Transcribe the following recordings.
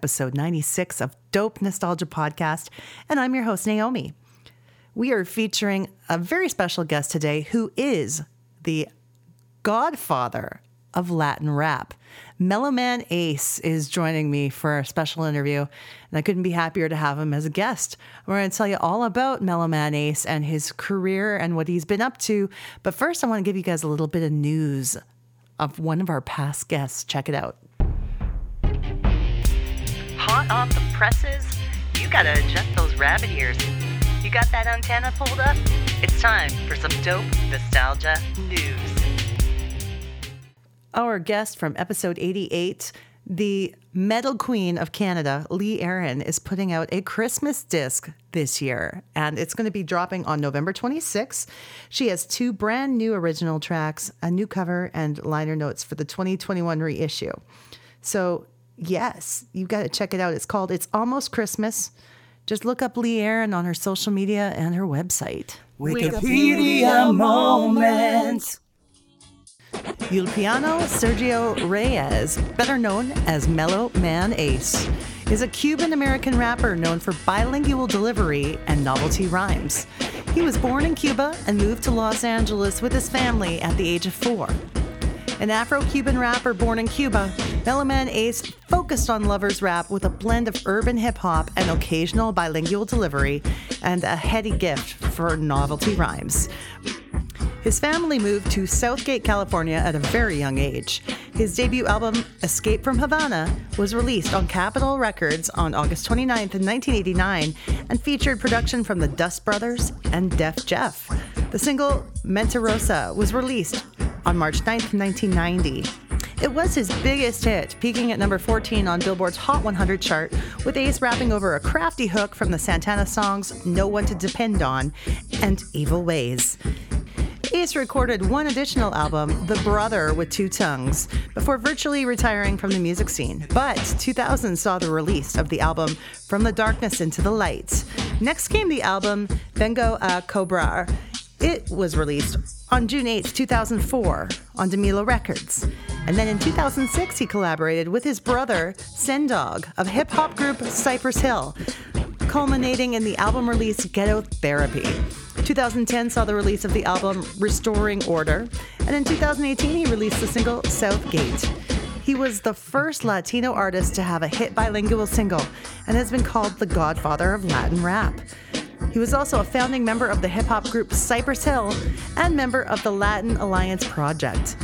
episode 96 of Dope Nostalgia Podcast, and I'm your host, Naomi. We are featuring a very special guest today who is the godfather of Latin rap. Mellow Man Ace is joining me for a special interview, and I couldn't be happier to have him as a guest. We're going to tell you all about Mellow Man Ace and his career and what he's been up to. But first, I want to give you guys a little bit of news of one of our past guests. Check it out. Hot off the presses, you gotta adjust those rabbit ears. You got that antenna pulled up? It's time for some dope nostalgia news. Our guest from episode 88, the metal queen of Canada, Lee Aaron, is putting out a Christmas disc this year, and it's going to be dropping on November 26th. She has two brand new original tracks, a new cover, and liner notes for the 2021 reissue. So, yes, you've got to check it out. It's called It's Almost Christmas. Just look up Lee Aaron on her social media and her website. Wikipedia moment. Ulpiano Sergio Reyes, better known as Mellow Man Ace, is a Cuban American rapper known for bilingual delivery and novelty rhymes. He was born in Cuba and moved to Los Angeles with his family at the age of four. An Afro Cuban rapper born in Cuba, Mellow Man Ace focused on lovers rap with a blend of urban hip hop and occasional bilingual delivery and a heady gift for novelty rhymes. His family moved to Southgate, California at a very young age. His debut album, Escape from Havana, was released on Capitol Records on August 29th 1989 and featured production from the Dust Brothers and Def Jef. The single Mentirosa was released on March 9th, 1990. It was his biggest hit, peaking at number 14 on Billboard's Hot 100 chart, with Ace rapping over a crafty hook from the Santana songs No One to Depend On and Evil Ways. Ace recorded one additional album, The Brother with Two Tongues, before virtually retiring from the music scene. But 2000 saw the release of the album From the Darkness into the Light. Next came the album Vengo a Cobrar. It was released on June 8, 2004, on Demilo Records. And then in 2006, he collaborated with his brother, Sendog, of hip hop group Cypress Hill, culminating in the album release Ghetto Therapy. 2010 saw the release of the album Restoring Order, and in 2018 he released the single Southgate. He was the first Latino artist to have a hit bilingual single and has been called the godfather of Latin rap. He was also a founding member of the hip hop group Cypress Hill and member of the Latin Alliance Project.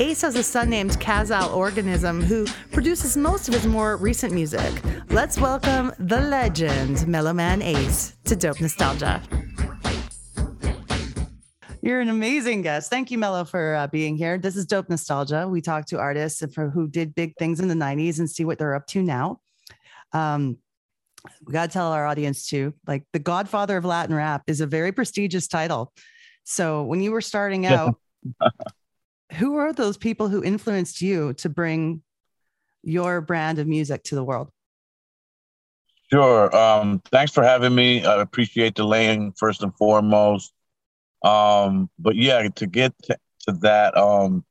Ace has a son named Kazal Organism who produces most of his more recent music. Let's welcome the legend, Mellow Man Ace, to Dope Nostalgia. You're an amazing guest. Thank you, Mello, for uh, being here. This is Dope Nostalgia. We talk to artists who did big things in the 90s and see what they're up to now. Um, we got to tell our audience too, like the godfather of Latin rap is a very prestigious title. So when you were starting out, who are those people who influenced you to bring your brand of music to the world? Sure. Um, thanks for having me. I appreciate the laying first and foremost. Um, but yeah, to get to, to that, um,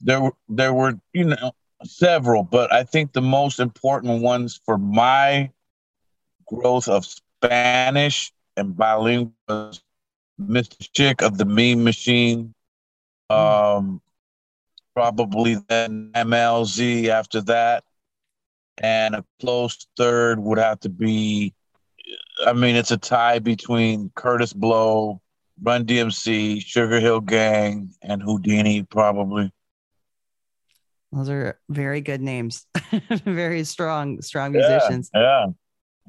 there were there were you know several, but I think the most important ones for my growth of Spanish and bilingual Mr. Schick of the Mean Machine. Um, probably then MLZ after that. And a close third would have to be, I mean, it's a tie between Kurtis Blow, Run DMC, Sugar Hill Gang, and Whodini, probably. Those are very good names. very strong, strong musicians. Yeah. yeah.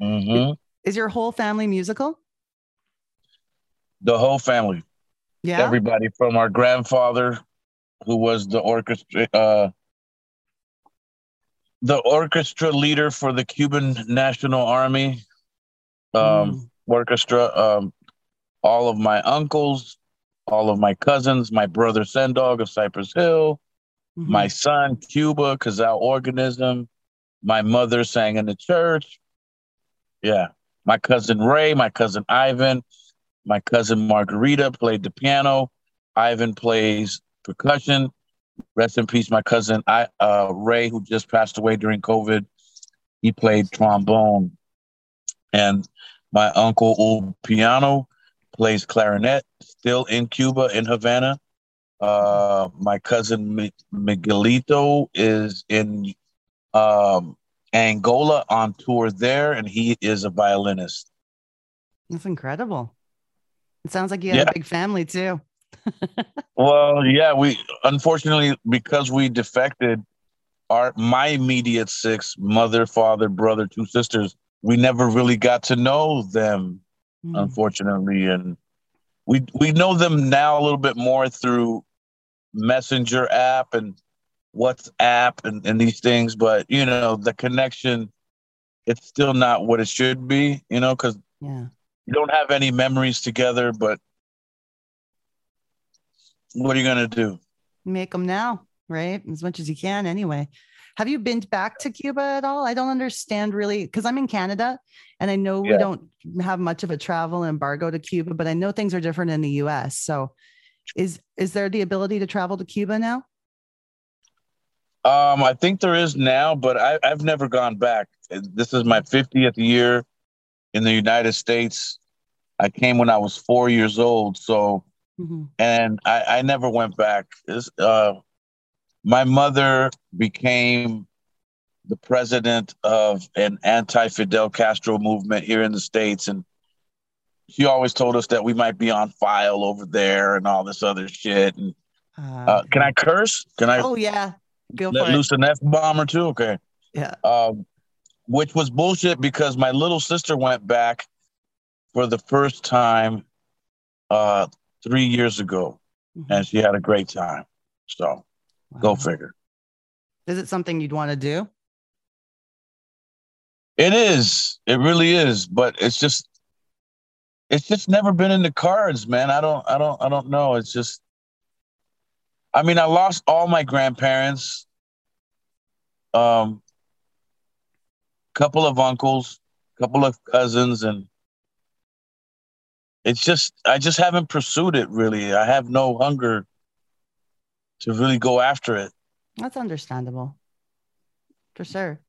Mm-hmm. Is your whole family musical? The whole family. Yeah. Everybody from our grandfather, who was the orchestra, uh, the orchestra leader for the Cuban National Army um, Mm. orchestra. Um, all of my uncles, all of my cousins, my brother Sendog of Cypress Hill, Mhm. my son Cuba, Kazal Organism, my mother sang in the church. Yeah, my cousin Ray, my cousin Ivan, my cousin Margarita played the piano. Ivan plays percussion. Rest in peace, my cousin I, uh, Ray, who just passed away during COVID. He played trombone. And my uncle Ulpiano plays clarinet, still in Cuba, in Havana. Uh, my cousin Miguelito is in um, Angola on tour there, and he is a violinist. That's incredible. It sounds like you have yeah. a big family too. well, yeah, we unfortunately because we defected, our my immediate six mother, father, brother, two sisters, we never really got to know them, mm. unfortunately, and we we know them now a little bit more through messenger app and WhatsApp and, and these things, but you know, the connection, it's still not what it should be, you know, because yeah. you don't have any memories together, but what are you going to do? Make them now, right? As much as you can, anyway. Have you been back to Cuba at all? I don't understand really because I'm in Canada and I know yeah. we don't have much of a travel embargo to Cuba, but I know things are different in the US. So is is there the ability to travel to Cuba now? Um, I think there is now, but I, I've never gone back. This is my 50th year in the United States. I came when I was four years old, so mm-hmm. and I, I never went back. Uh, my mother became the president of an anti-Fidel Castro movement here in the states, and she always told us that we might be on file over there and all this other shit. And uh, uh, can I curse? Can I? Oh yeah, Go let loose an F bomb or two. Okay. Yeah. Um, which was bullshit because my little sister went back for the first time uh, three years ago, mm-hmm. and she had a great time. So, wow. go figure. Is it something you'd want to do? It is. It really is. But it's just, it's just never been in the cards, man. I don't, I don't, I don't know. It's just, I mean, I lost all my grandparents, um, couple of uncles, couple of cousins, and it's just I just haven't pursued it really. I have no hunger to really go after it. That's understandable, for sure.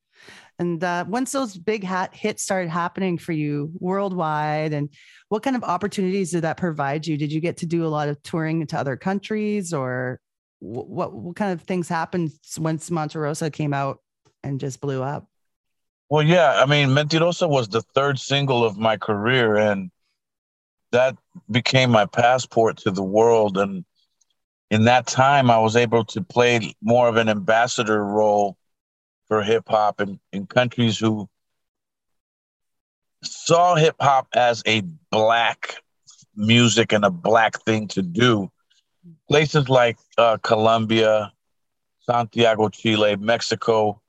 And uh, once those big hat hits started happening for you worldwide, and what kind of opportunities did that provide you? Did you get to do a lot of touring to other countries, or what what kind of things happened once Mentirosa came out and just blew up? Well, yeah, I mean, Mentirosa was the third single of my career, and that became my passport to the world. And in that time, I was able to play more of an ambassador role for hip hop in, in countries who saw hip hop as a black music and a black thing to do places like uh, Colombia, Santiago, Chile, Mexico,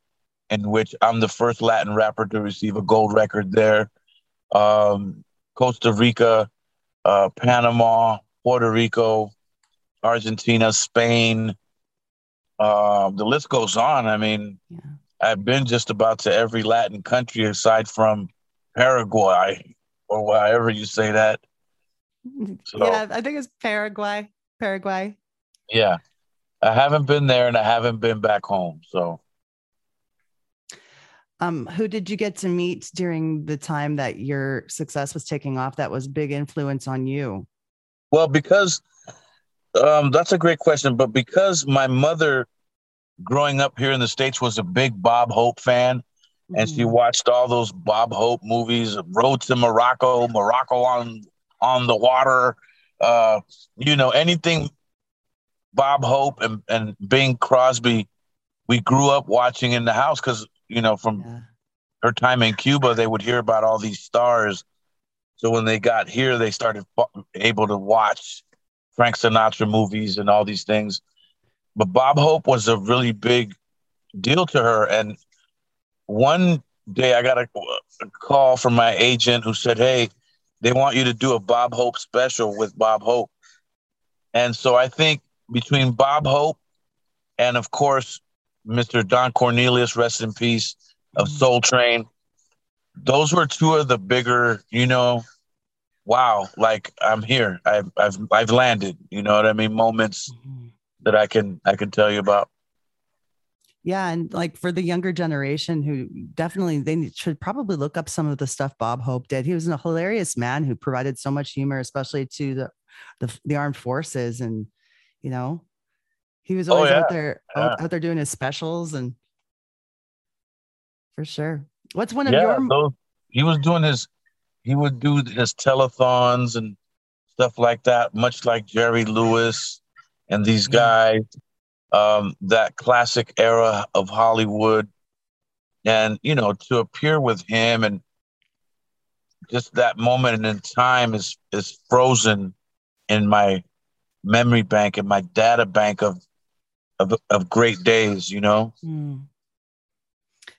in which I'm the first Latin rapper to receive a gold record there, um, Costa Rica, uh, Panama, Puerto Rico, Argentina, Spain. Uh, the list goes on. I mean, yeah. I've been just about to every Latin country aside from Paraguay or however you say that. So, yeah, I think it's Paraguay. Paraguay? Yeah. I haven't been there and I haven't been back home. So um, who did you get to meet during the time that your success was taking off that was big influence on you? Well, because um, that's a great question, but because my mother growing up here in the States was a big Bob Hope fan, mm-hmm. and she mm-hmm. watched all those Bob Hope movies, Road to Morocco, Morocco on on the water, uh, you know, anything Bob Hope and, and Bing Crosby, we grew up watching in the house because, you know, from yeah. her time in Cuba, they would hear about all these stars. So when they got here, they started able to watch Frank Sinatra movies and all these things. But Bob Hope was a really big deal to her. And one day I got a, a call from my agent who said, Hey, they want you to do a Bob Hope special with Bob Hope. And so I think between Bob Hope and, of course, Mr. Don Cornelius, rest in peace, of mm-hmm. Soul Train, those were two of the bigger, you know, wow, like I'm here. I've I've I've landed. You know what I mean? Moments mm-hmm. that I can I can tell you about. Yeah, and like for the younger generation who definitely they should probably look up some of the stuff Bob Hope did. He was a hilarious man who provided so much humor, especially to the the, the armed forces, and you know, he was oh, always oh, yeah. out there yeah. out, out, there doing his specials and for sure. What's one of yeah, your? Those, he was doing his he would do his telethons and stuff like that, much like Jerry Lewis and these guys. Um, that classic era of Hollywood, and you know, to appear with him and just that moment in time is is frozen in my memory bank and my data bank of of, of great days. You know. Mm.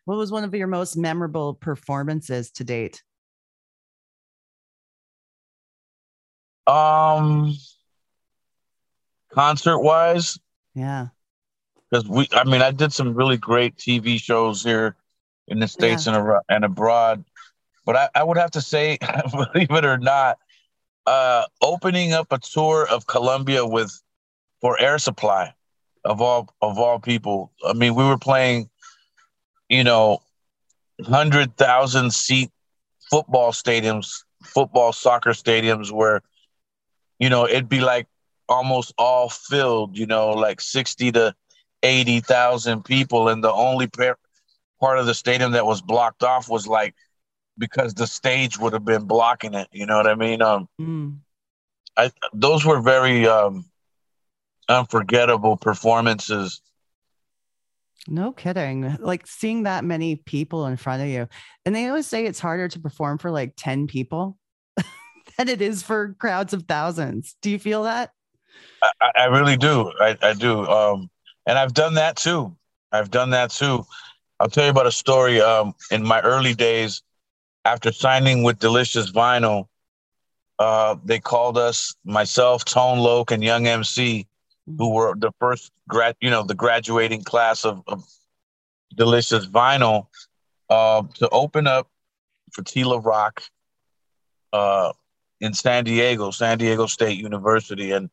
What was one of your most memorable performances to date? Um, concert wise, yeah. Because we, I mean, I did some really great TV shows here in the states yeah. and, and abroad, but I, I would have to say, believe it or not, uh, opening up a tour of Colombia with for Air Supply, of all of all people. I mean, we were playing, you know, hundred thousand seat football stadiums, football soccer stadiums where you know, it'd be like almost all filled, you know, like 60 to 80,000 people. And the only par- part of the stadium that was blocked off was like because the stage would have been blocking it. You know what I mean? Um, mm. I, those were very um, unforgettable performances. No kidding. Like seeing that many people in front of you. And they always say it's harder to perform for like 10 people than it is for crowds of thousands. Do you feel that? I, I really do. I, I do. Um, and I've done that too. I've done that too. I'll tell you about a story. Um, in my early days, after signing with Delicious Vinyl, uh, they called us, myself, Tone Loc, and Young MC, who mm-hmm. were the first grad, you know, the graduating class of, of Delicious Vinyl, uh, to open up for Tila Rock, uh, in San Diego, San Diego State University, and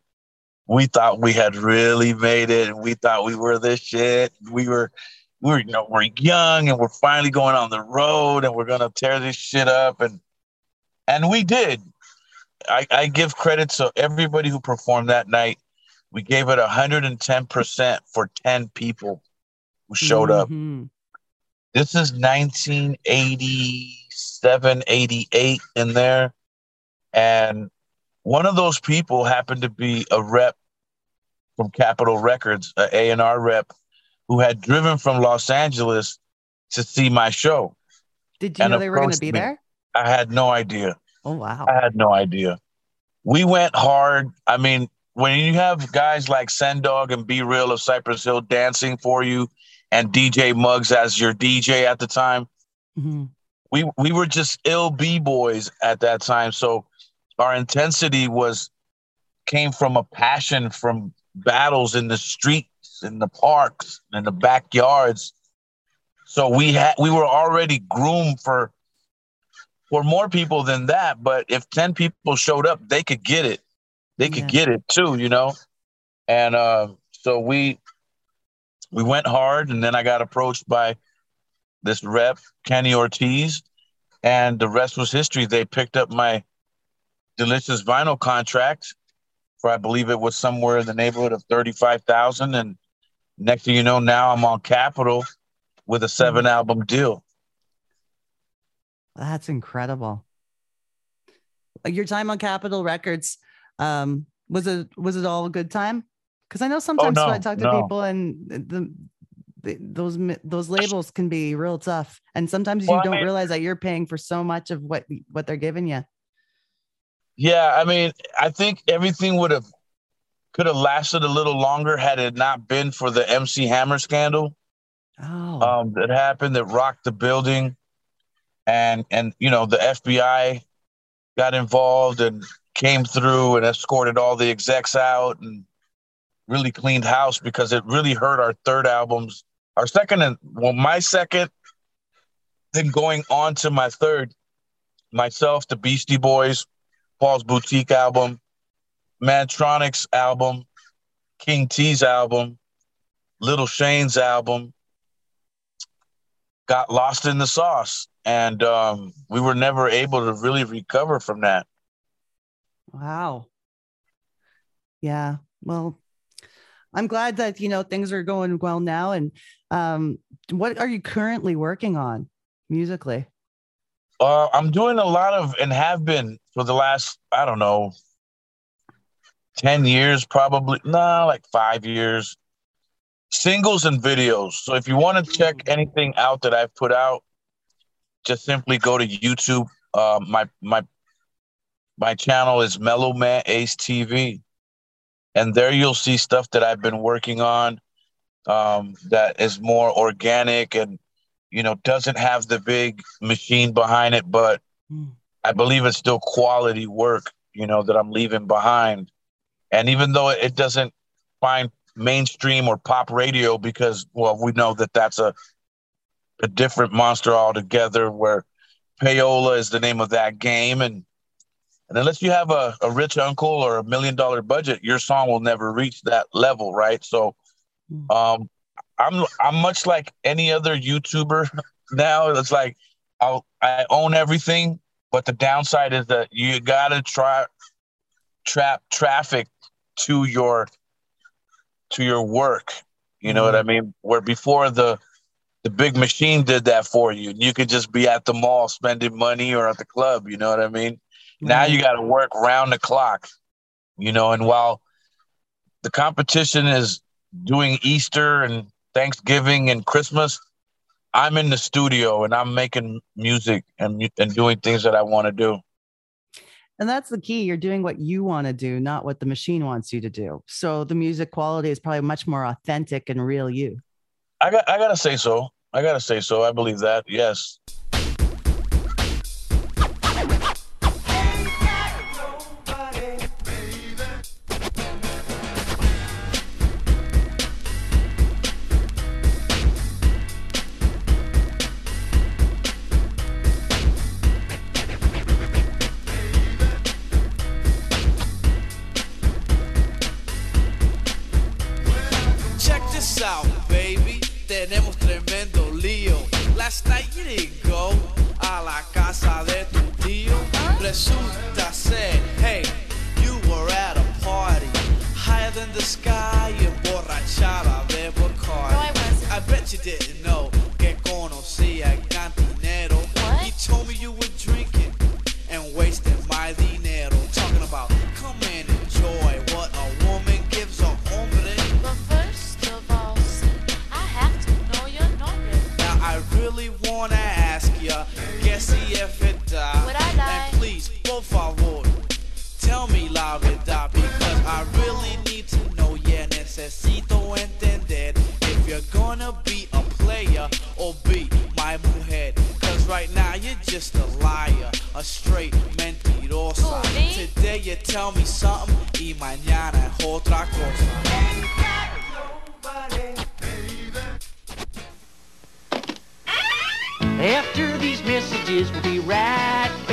we thought we had really made it, and we thought we were this shit. We were, we were, you know, we're young, and we're finally going on the road, and we're gonna tear this shit up, and and we did. I, I give credit to everybody who performed that night. We gave it 110% for 10 people who showed mm-hmm. up. This is 1987, 88 in there. And one of those people happened to be a rep from Capitol Records, an A&R rep, who had driven from Los Angeles to see my show. Did you know they were going to be me. there? I had no idea. Oh, wow. I had no idea. We went hard. I mean, when you have guys like Sendog and B-Real of Cypress Hill dancing for you and DJ Muggs as your DJ at the time, mm-hmm. we, we were just ill B-boys at that time. So our intensity was came from a passion from battles in the streets, in the parks, in the backyards. So we had we were already groomed for for more people than that. But if ten people showed up, they could get it. They could yeah. get it too, you know. And uh, so we we went hard, and then I got approached by this rep, Kenny Ortiz, and the rest was history. They picked up my delicious vinyl contract for I believe it was somewhere in the neighborhood of thirty five thousand, and next thing you know, now I'm on Capitol with a seven album deal. That's incredible. Your time on Capitol Records, um, was it was it all a good time? Because I know sometimes oh, no, when I talk to no. people and the, the, those those labels can be real tough, and sometimes well, you don't I mean, realize that you're paying for so much of what what they're giving you. Yeah, I mean, I think everything would have could have lasted a little longer had it not been for the MC Hammer scandal. Oh. Um, that happened that rocked the building, and and you know the FBI got involved and came through and escorted all the execs out and really cleaned house because it really hurt our third albums, our second and well, my second then going on to my third, myself, the Beastie Boys, Paul's Boutique album, Mantronix album, King Tee's album, Little Shane's album, got lost in the sauce. And um, we were never able to really recover from that. Wow. Yeah. Well, I'm glad that you know things are going well now. And um, what are you currently working on musically? Uh, I'm doing a lot of and have been for the last I don't know ten years, probably no, nah, like five years. Singles and videos. So if you want to check anything out that I've put out, just simply go to YouTube. Uh, my my my channel is Mellow Man Ace TV and there you'll see stuff that I've been working on um, that is more organic and you know doesn't have the big machine behind it, but mm. I believe it's still quality work. You know that I'm leaving behind, and even though it doesn't find mainstream or pop radio because well we know that that's a a different monster altogether where payola is the name of that game and and unless you have a, a rich uncle or a million dollar budget, your song will never reach that level, right? So hmm. um I'm I'm much like any other YouTuber now. It's like I'll I own everything, but the downside is that you gotta try trap traffic to your to your work. You know mm-hmm. what I mean? Where before the the big machine did that for you. And you could just be at the mall spending money or at the club. You know what I mean? Now you got to work round the clock, you know. And while the competition is doing Easter and Thanksgiving and Christmas, I'm in the studio and I'm making music and and doing things that I want to do. And that's the key. You're doing what you want to do, not what the machine wants you to do. So the music quality is probably much more authentic and real you. I got I gotta say so. I gotta say so. I believe that. Yes. my mujer. Cause right now you're just a liar, a straight mentirosa. Uy. Today you tell me something y mañana es otra cosa. After these messages, we'll be right back.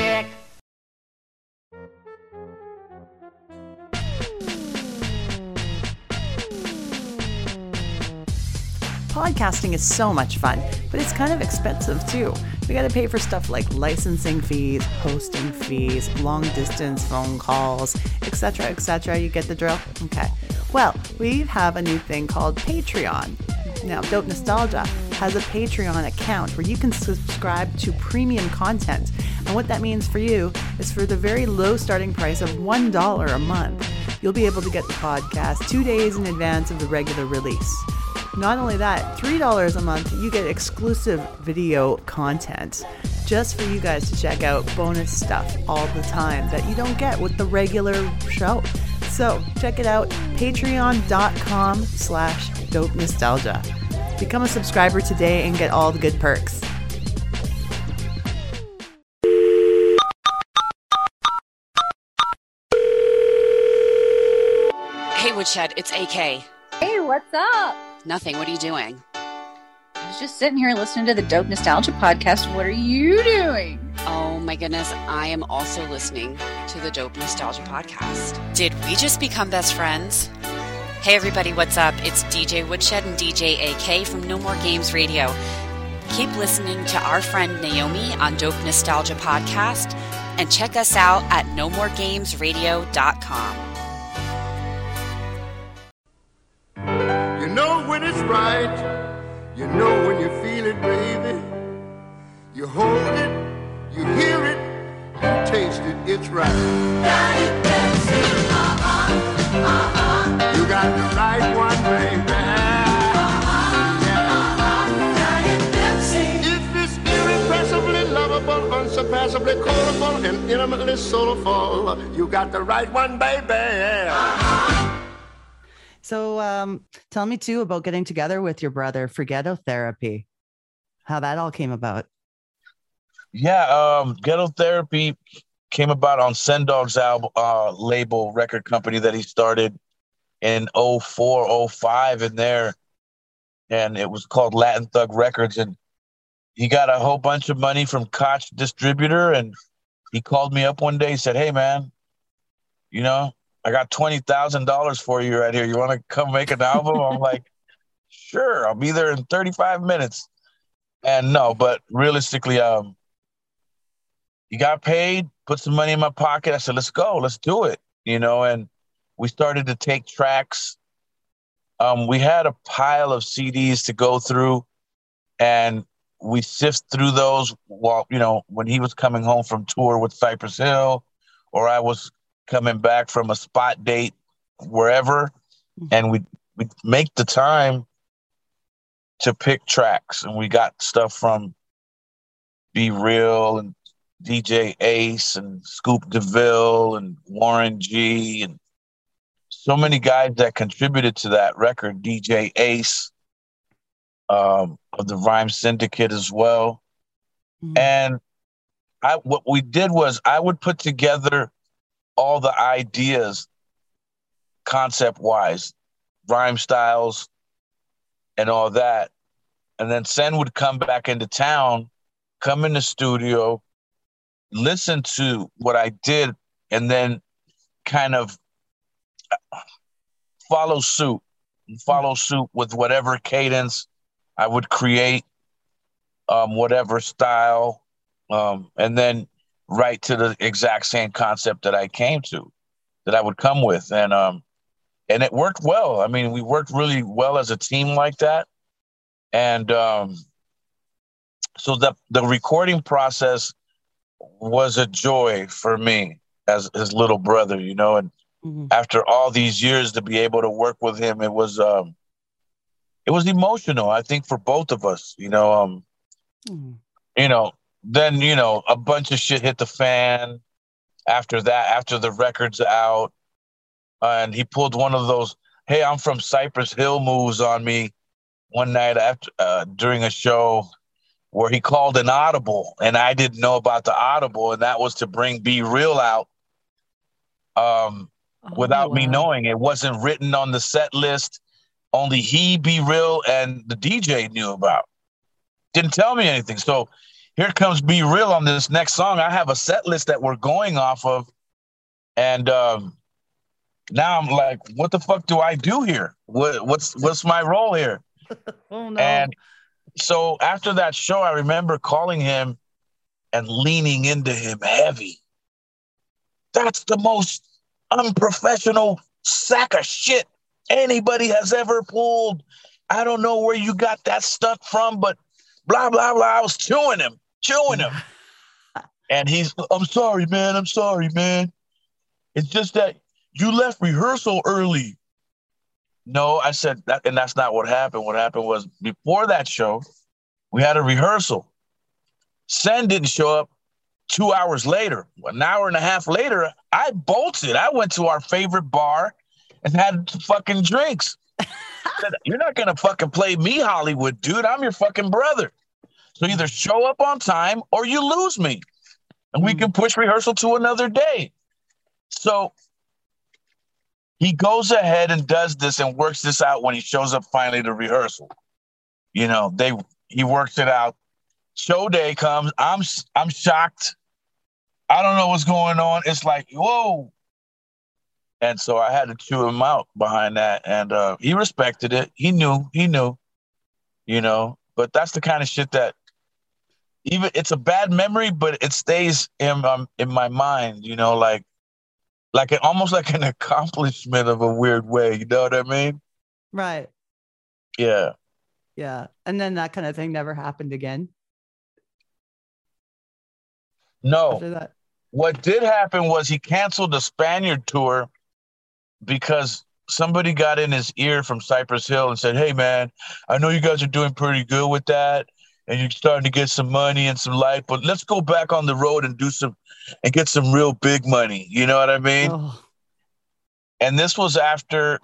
Podcasting is so much fun, but it's kind of expensive too. We got to pay for stuff like licensing fees, hosting fees, long distance phone calls, etc., etc. You get the drill? Okay. Well, we have a new thing called Patreon. Now, Dope Nostalgia has a Patreon account where you can subscribe to premium content. And what that means for you is for the very low starting price of $1 a month, you'll be able to get the podcast two days in advance of the regular release. Not only that, $3 a month, you get exclusive video content just for you guys to check out bonus stuff all the time that you don't get with the regular show. So check it out, patreon.com slash dope nostalgia. Become a subscriber today and get all the good perks. Hey, Woodshed, it's AK. Hey, what's up? Nothing. What are you doing? I was just sitting here listening to the Dope Nostalgia podcast. What are you doing? Oh my goodness, I am also listening to the Dope Nostalgia podcast. Did we just become best friends? Hey everybody, what's up? It's DJ Woodshed and DJ AK from No More Games Radio. Keep listening to our friend Naomi on Dope Nostalgia podcast and check us out at nomoregamesradio.com. right, you know when you feel it, baby. You hold it, you hear it, you taste it, it's right. You got the right one, baby. If it's irrepressibly lovable, unsurpassably quotable, and intimately soulful, you got the right one, baby. So, um, tell me too about getting together with your brother for Ghetto Therapy. How that all came about. Yeah, um, Ghetto Therapy came about on Sendog's album uh, label record company that he started in 04, 05 in there. And it was called Latin Thug Records. And he got a whole bunch of money from Koch Distributor. And he called me up one day, said, Hey man, you know, I got twenty thousand dollars for you right here. You want to come make an album? I'm like, sure, I'll be there in 35 minutes. And no, but realistically, um, he got paid, put some money in my pocket. I said, let's go, let's do it. You know, and we started to take tracks. Um, we had a pile of CDs to go through, and we sift through those while you know when he was coming home from tour with Cypress Hill, or I was coming back from a spot date wherever, and we we make the time to pick tracks, and we got stuff from B-Real and DJ Ace and Scoop DeVille and Warren G and so many guys that contributed to that record. DJ Ace um, of the Rhyme Syndicate as well, mm-hmm. and I what we did was I would put together all the ideas concept wise, rhyme styles, and all that. And then Sen would come back into town, come in the studio, listen to what I did, and then kind of follow suit, follow suit with whatever cadence I would create, um, whatever style, um, and then right to the exact same concept that I came to, that I would come with, and um, and it worked well. I mean, we worked really well as a team like that, and um, so the the recording process was a joy for me as his little brother, you know, and mm-hmm. after all these years to be able to work with him, it was um, it was emotional. I think for both of us, you know, um, mm-hmm. you know, then you know a bunch of shit hit the fan after that after the record's out. And he pulled one of those hey i'm from cypress hill moves on me one night after uh, during a show where he called an audible and i didn't know about the audible and that was to bring B-Real out um, oh, without wow. me knowing. It wasn't written on the set list. Only he B-Real and the dj knew about. Didn't tell me anything. So here comes B-Real on this next song. I have a set list that we're going off of. And um, now I'm like, what the fuck do I do here? What, what's what's my role here? oh no. And so after that show, I remember calling him and leaning into him heavy. That's the most unprofessional sack of shit anybody has ever pulled. I don't know where you got that stuff from, but blah blah blah. I was chewing him chewing him. and he's, I'm sorry, man. I'm sorry, man. It's just that you left rehearsal early. No, I said that, and that's not what happened. What happened was before that show, we had a rehearsal. Sen didn't show up two hours later. An hour and a half later, I bolted. I went to our favorite bar and had fucking drinks. said, You're not gonna fucking play me, Hollywood, dude. I'm your fucking brother. So either show up on time or you lose me. And we can hmm. push rehearsal to another day. So he goes ahead and does this and works this out when he shows up finally to rehearsal. You know, they He works it out. Show day comes. I'm I'm shocked. I don't know what's going on. It's like whoa. And so I had to chew him out behind that, and uh, he respected it. He knew. He knew. You know. But that's the kind of shit that even it's a bad memory, but it stays in um, in my mind. You know, like like it, almost like an accomplishment of a weird way. You know what I mean? Right. Yeah. Yeah. And then that kind of thing never happened again. No. What did happen was he canceled the Spaniard tour because somebody got in his ear from Cypress Hill and said, Hey man, I know you guys are doing pretty good with that and you're starting to get some money and some light, but let's go back on the road and do some and get some real big money. You know what I mean? Oh. And this was after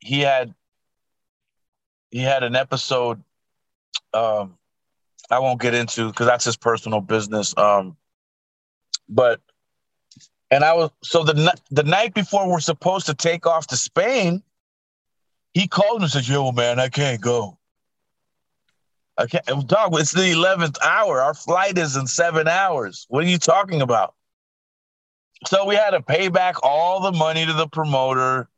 he had he had an episode um I won't get into because that's his personal business. Um but and I was so the the night before we're supposed to take off to Spain, he called me and said, "Yo, man, I can't go. I can't, dog. It's the eleventh hour. Our flight is in seven hours. What are you talking about?" So we had to pay back all the money to the promoter.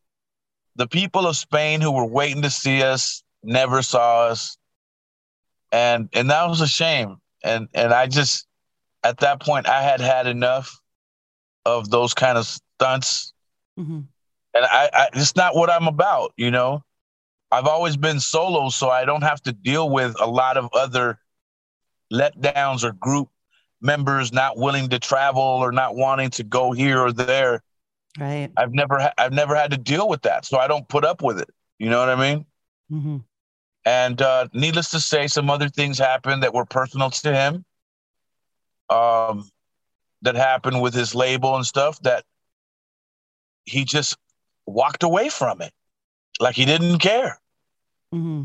The people of Spain who were waiting to see us never saw us, and and that was a shame. And and I just at that point I had had enough of those kind of stunts. Mm-hmm. And I, I, it's not what I'm about, you know. I've always been solo, so I don't have to deal with a lot of other letdowns or group members not willing to travel or not wanting to go here or there. Right. I've never, ha- I've never had to deal with that, so I don't put up with it. You know what I mean? Mm-hmm. And uh, needless to say, some other things happened that were personal to him. Um, that happened with his label and stuff that he just walked away from it like he didn't care. Mm-hmm.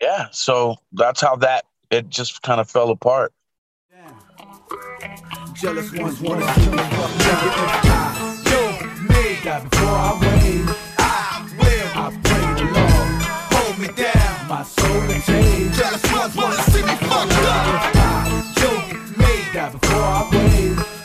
Yeah, so that's how that it just kind of fell apart. Jealous ones wanna see me fuck Yo, me, before I wave, I will. I pray the Lord hold me down, my soul and change. Jealous ones wanna see me fucked up. Yo, me, before I wave.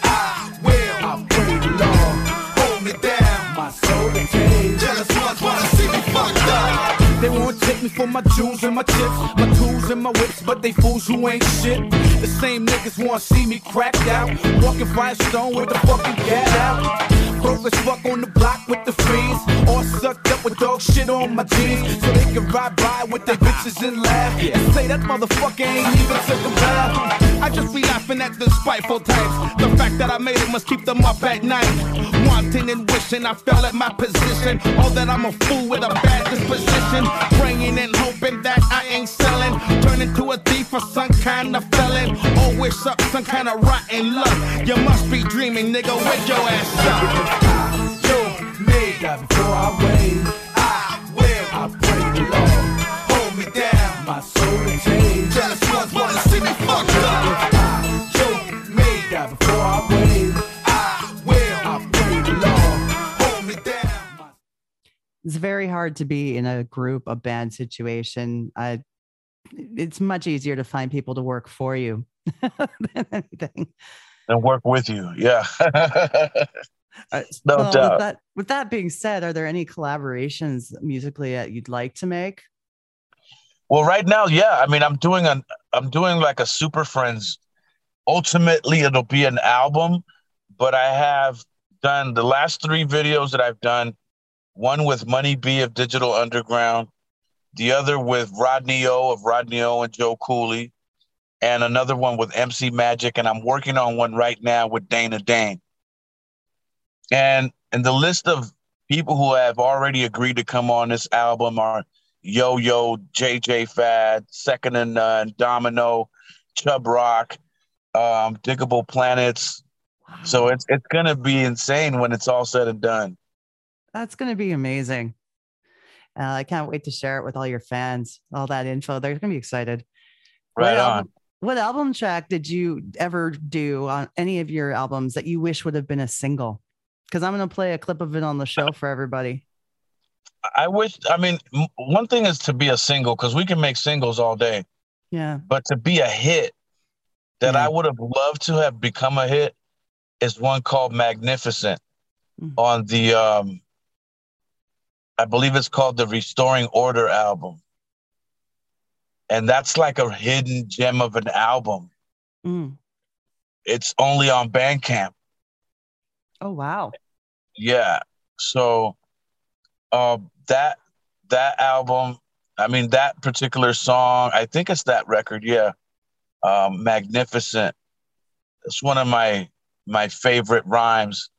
They won't take me for my jewels and my chips, my tools and my whips, but they fools who ain't shit. The same niggas wanna see me cracked out, walking Firestone with the fucking cat out. Broke as fuck on the block with the fiends. All sucked up with dog shit on my jeans. So they can ride by with their bitches and laugh. And say that motherfucker ain't even took a bath. I just be laughing at the spiteful types. The fact that I made it must keep them up at night. Wanting and wishing I fell at my position. All that I'm a fool with a bad disposition. Praying and hoping that I ain't selling. Turn into a thief or some kind of felon. Wish up some kind of rotten luck. You must be dreaming, nigga. Wake your ass up. I, me, before I wave, It's very hard to be in a group, a band situation. I, it's much easier to find people to work for you than anything. And work with you, yeah. Uh, no well, doubt. With that, with that being said, are there any collaborations musically that you'd like to make? Well, right now, yeah. I mean, I'm doing an I'm doing like a Super Friends. Ultimately, it'll be an album, but I have done the last three videos that I've done. One with Money B of Digital Underground, the other with Rodney O of Rodney O and Joe Cooley, and another one with MC Magic. And I'm working on one right now with Dana Dane. And and the list of people who have already agreed to come on this album are Yo Yo, JJ Fad, Second and None, Domino, Chubb Rock, um, Digable Planets. Wow. So it's it's gonna be insane when it's all said and done. That's gonna be amazing. Uh, I can't wait to share it with all your fans. All that info, they're gonna be excited. Right what on. Album, what album track did you ever do on any of your albums that you wish would have been a single? because I'm going to play a clip of it on the show for everybody. I wish. I mean, one thing is to be a single because we can make singles all day. Yeah. But to be a hit that Yeah. I would have loved to have become a hit is one called Magnificent Mhm. on the um I believe it's called the Restoring Order album. And that's like a hidden gem of an album. Mm. It's only on Bandcamp. Oh wow. Yeah. So uh that that album, I mean that particular song, I think it's that record, yeah. Um Magnificent. It's one of my my favorite rhymes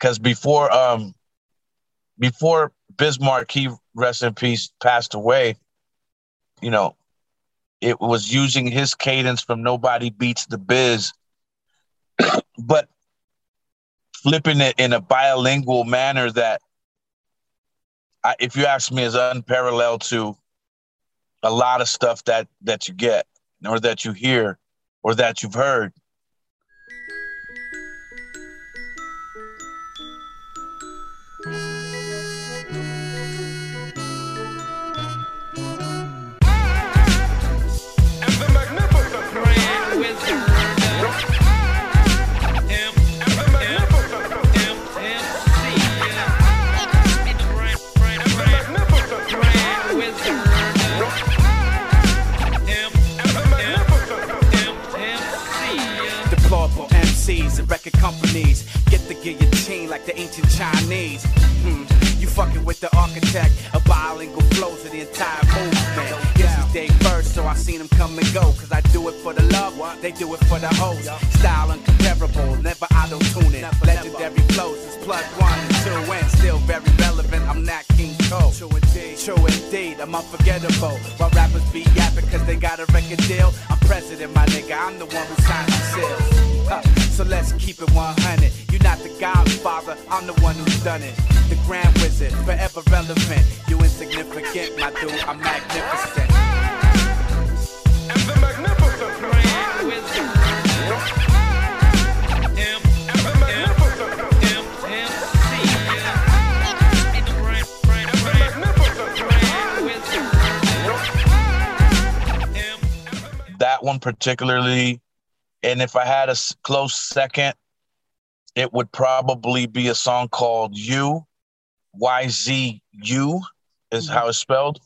cuz before um before Biz Markie rest in peace passed away, you know, it was using his cadence from Nobody Beats the Biz. But flipping it in a bilingual manner that I, if you ask me is unparalleled to a lot of stuff that that you get or that you hear or that you've heard companies get the guillotine like the ancient Chinese. Hmm. You fucking with the architect of bilingual flows of the entire movement. This is Dave first, so I seen them come and go. Cause I do it for the love, they do it for the host. Style uncomparable, never auto tuning. Legendary flows is plug one and two and still very relevant. I'm not King Cole. True indeed, true indeed, I'm unforgettable. While rappers be yapping cause they got a record deal, I'm president, my nigga. I'm the one who signs the seals. Huh, So let's keep it 100. You're not the godfather, I'm the one who's done it. The grand wizard, forever relevant. You insignificant, my dude, I'm magnificent. That one particularly. And if i had a close second it would probably be a song called you y-z-u is how it's spelled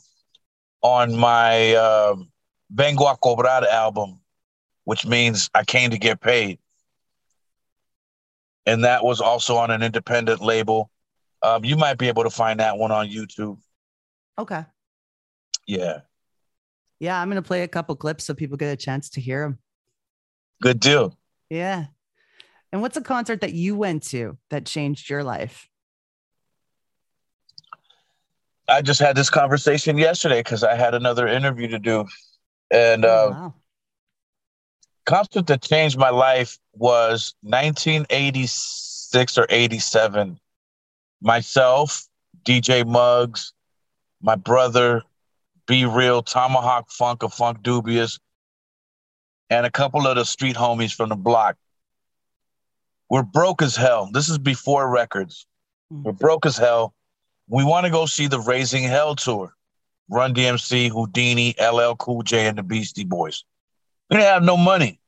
on my uh, vengo a cobrar album which means i came to get paid. And that was also on an independent label. Um, you might be able to find that one on youtube. Okay. yeah Yeah, I'm gonna play a couple clips so people get a chance to hear them. good deal Yeah. And what's a concert that you went to that changed your life? I just had this conversation yesterday because I had another interview to do. And Oh, uh, wow. concert that changed my life was 1986 or 87. Myself, DJ Muggs, my brother, B-Real, Tomahawk Funk of Funkdoobiest, and a couple of the street homies from the block. We're broke as hell. This is before records. We're broke as hell. We want to go see the Raising Hell tour. Run DMC, Whodini, LL Cool J, and the Beastie Boys. We didn't have no money,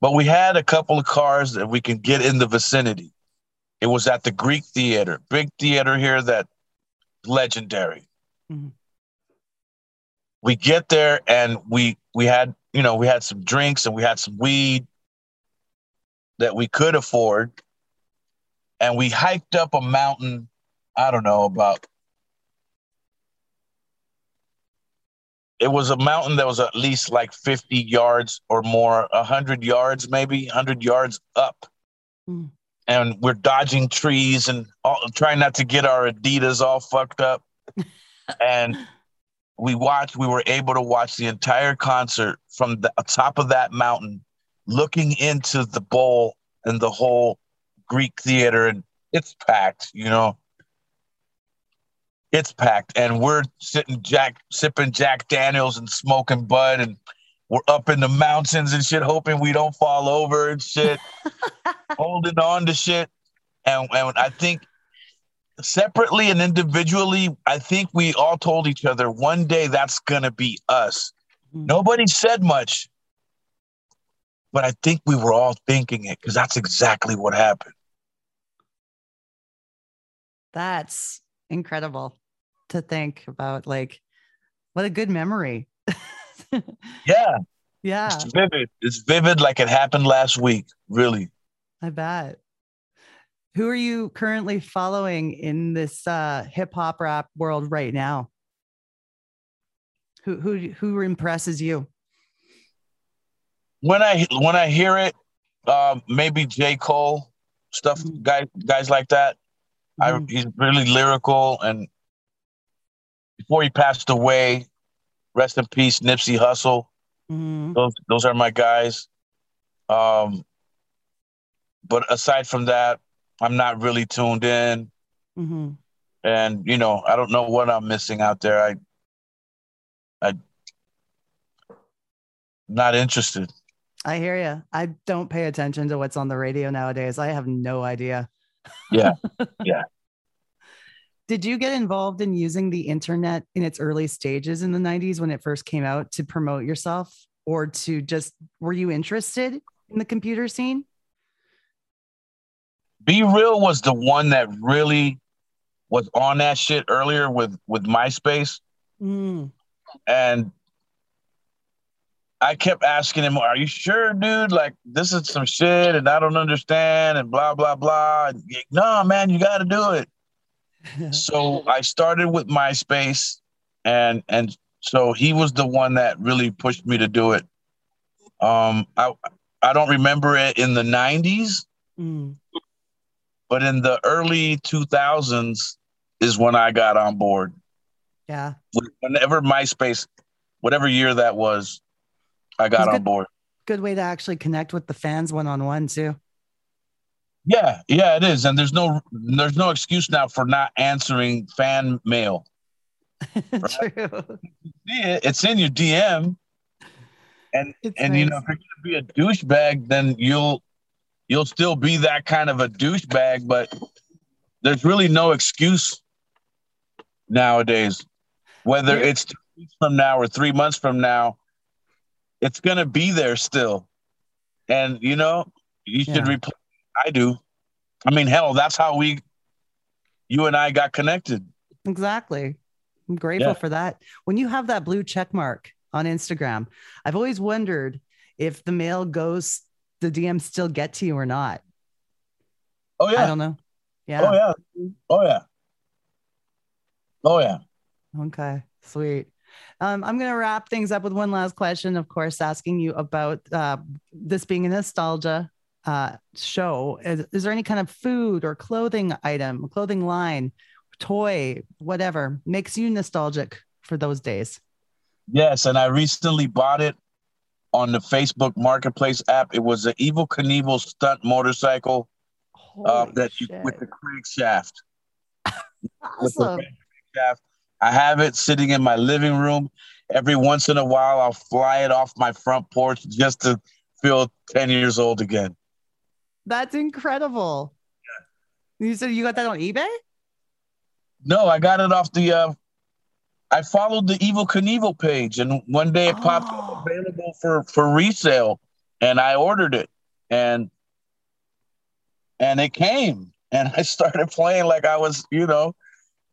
but we had a couple of cars that we can get in the vicinity. It was at the Greek Theater, big theater here that legendary. Mhm. We get there and we we had you know we had some drinks and we had some weed that we could afford, and we hiked up a mountain. I don't know about. It was a mountain that was at least like 50 yards or more, 100 yards, maybe 100 yards up. Mm. And we're dodging trees and all, trying not to get our Adidas all fucked up. and we watched, we were able to watch the entire concert from the top of that mountain, looking into the bowl and the whole Greek theater. And it's packed, you know it's packed and we're sitting jack sipping jack daniels and smoking bud and we're up in the mountains and shit hoping we don't fall over and shit holding on to shit and, and i think separately and individually i think we all told each other one day that's gonna be us Mm-hmm. Nobody said much, but I think we were all thinking it because that's exactly what happened. That's incredible to think about. Like, what a good memory. yeah. Yeah. It's vivid. It's vivid like it happened last week, really. I bet. Who are you currently following in this uh, hip hop rap world right now? Who who who impresses you? When I when I hear it, um, maybe J Cole stuff, mm-hmm. guys guys like that. Mm-hmm. I, he's really lyrical, and before he passed away, rest in peace, Nipsey Hussle. Mm-hmm. Those those are my guys. Um, but aside from that, I'm not really tuned in. Mm-hmm. And you know, I don't know what I'm missing out there. I, I, not interested. I hear you. I don't pay attention to what's on the radio nowadays. I have no idea. Yeah, yeah. Did you get involved in using the internet in its early stages in the 90s when it first came out to promote yourself or to just were you interested in the computer scene? B-Real was the one that really was on that shit earlier with with MySpace. Mm. And I kept asking him, "Are you sure, dude? Like this is some shit, and I don't understand, and blah blah blah." And, no, man, you got to do it. so I started with MySpace, and and so he was the one that really pushed me to do it. Um, I I don't remember it in the '90s, mm. But in the early 2000s is when I got on board. Yeah. Whenever MySpace, whatever year that was, I got on good, board. Good way to actually connect with the fans one on one too. Yeah, yeah, it is, and there's no there's no excuse now for not answering fan mail. Right? True. It's in your DM, and it's and nice. you know if you're gonna be a douchebag, then you'll you'll still be that kind of a douchebag, but there's really no excuse nowadays. Whether it's two weeks from now or three months from now, it's gonna be there still. And you know, you should yeah. reply I do. I mean, hell, that's how we, you and I got connected. Exactly. I'm grateful yeah. for that. When you have that blue check mark on Instagram, I've always wondered if the mail goes, the DMs still get to you or not. Oh, yeah. I don't know. Yeah. Oh, yeah. Oh, yeah. Oh, yeah. Okay. Sweet. Um, I'm going to wrap things up with one last question, of course, asking you about uh, this being a nostalgia uh, show, is, is there any kind of food or clothing item, clothing line, toy, whatever makes you nostalgic for those days? Yes, and I recently bought it on the Facebook Marketplace app. It was an Evel Knievel stunt motorcycle uh, that you with the crankshaft. awesome. shaft. I have it sitting in my living room. Every once in a while, I'll fly it off my front porch just to feel 10 years old again. That's incredible. Yeah. You said you got that on eBay? No, I got it off the. Uh, I followed the Evel Knievel page, and one day it oh. popped up oh. Available for for resale, and I ordered it, and and it came, and I started playing like I was, you know,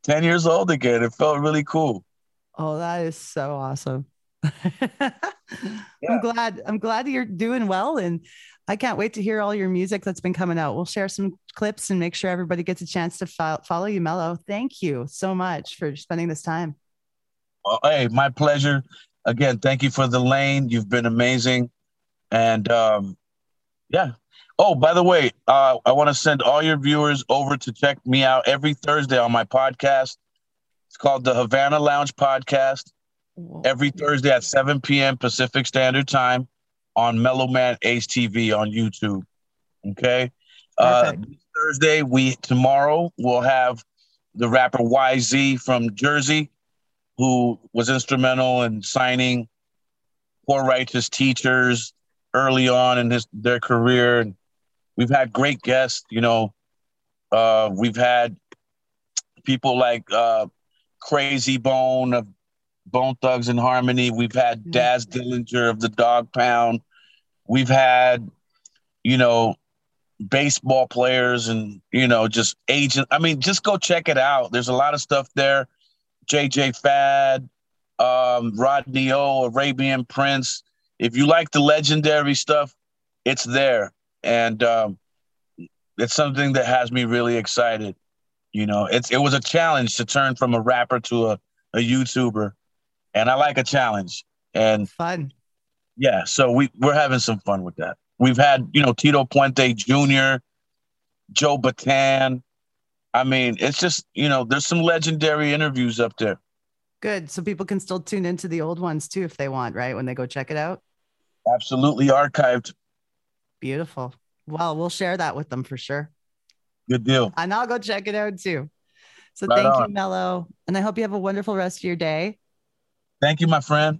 ten years old again. It felt really cool. Oh, that is so awesome. yeah. I'm glad. I'm glad you're doing well, and I can't wait to hear all your music that's been coming out. We'll share some clips and make sure everybody gets a chance to fo- follow you, Mello. Thank you so much for spending this time. Well, hey, my pleasure. Again, thank you for the lane. You've been amazing. And um, yeah. Oh, by the way, uh, I want to send all your viewers over to check me out every Thursday on my podcast. It's called the Havana Lounge Podcast. Every Thursday at 7 p.m. Pacific Standard Time on Mellow Man Ace TV on YouTube. Okay. Uh, Thursday, we tomorrow we'll have the rapper YZ from Jersey, who was instrumental in signing poor righteous teachers early on in his their career. And we've had great guests, you know. Uh, we've had people like uh, Krayzie Bone of Bone Thugs and Harmony. We've had mm-hmm. Daz Dillinger of the Dogg Pound. We've had, you know, baseball players and you know just agent. I mean, just go check it out. There's a lot of stuff there. JJ Fad, um, Rodney O, Arabian Prince. If you like the legendary stuff, it's there, and um, it's something that has me really excited. You know, it's it was a challenge to turn from a rapper to a, a YouTuber, and I like a challenge. And fun. Yeah, so we we're having some fun with that. We've had you know Tito Puente Jr., Joe Bataan. I mean, it's just you know there's some legendary interviews up there. Good. So people can still tune into the old ones too if they want, right? When they go check it out. Absolutely archived. Beautiful. Well, we'll share that with them for sure. Good deal. And I'll go check it out too. So right thank on. you, Mello. And I hope you have a wonderful rest of your day. Thank you, my friend.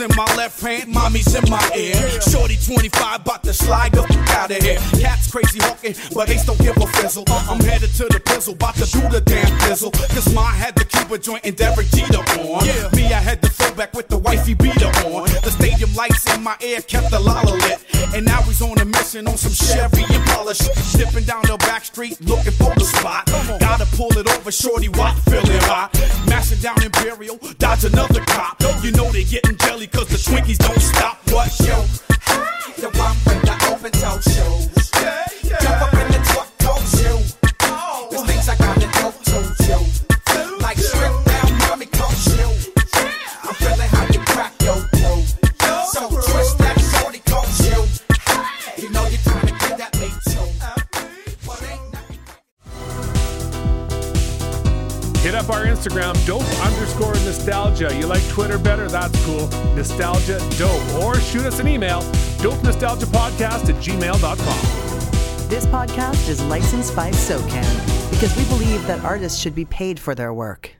In my left hand, mommy's in my ear. Shorty 25, about to slide the fuck out of here. Cats crazy hawking, but Ace don't give a fizzle. I'm headed to the pizzle, about to do the damn fizzle. Cause my had the Cuba joint and Derek Jeter on. Me, I had the fullback with the wifey beater on. The stadium lights in my ear kept the lala lit. And now he's on a mission on some Chevy and polish. Dipping down the back street looking for the spot. Gotta pull it over, shorty, what feeling hot. Mashing down Imperial, dodge another cop. You know they getting jelly cause the Twinkies don't stop. What, yo? The one with the open toe shoes. Jump up in the truck. Oh. The things I got to go to you. Like strip up our Instagram, dope underscore nostalgia. You like Twitter better? That's cool. Nostalgia dope. Or shoot us an email, dope nostalgia podcast at gmail.com. This podcast is licensed by SOCAN because we believe that artists should be paid for their work.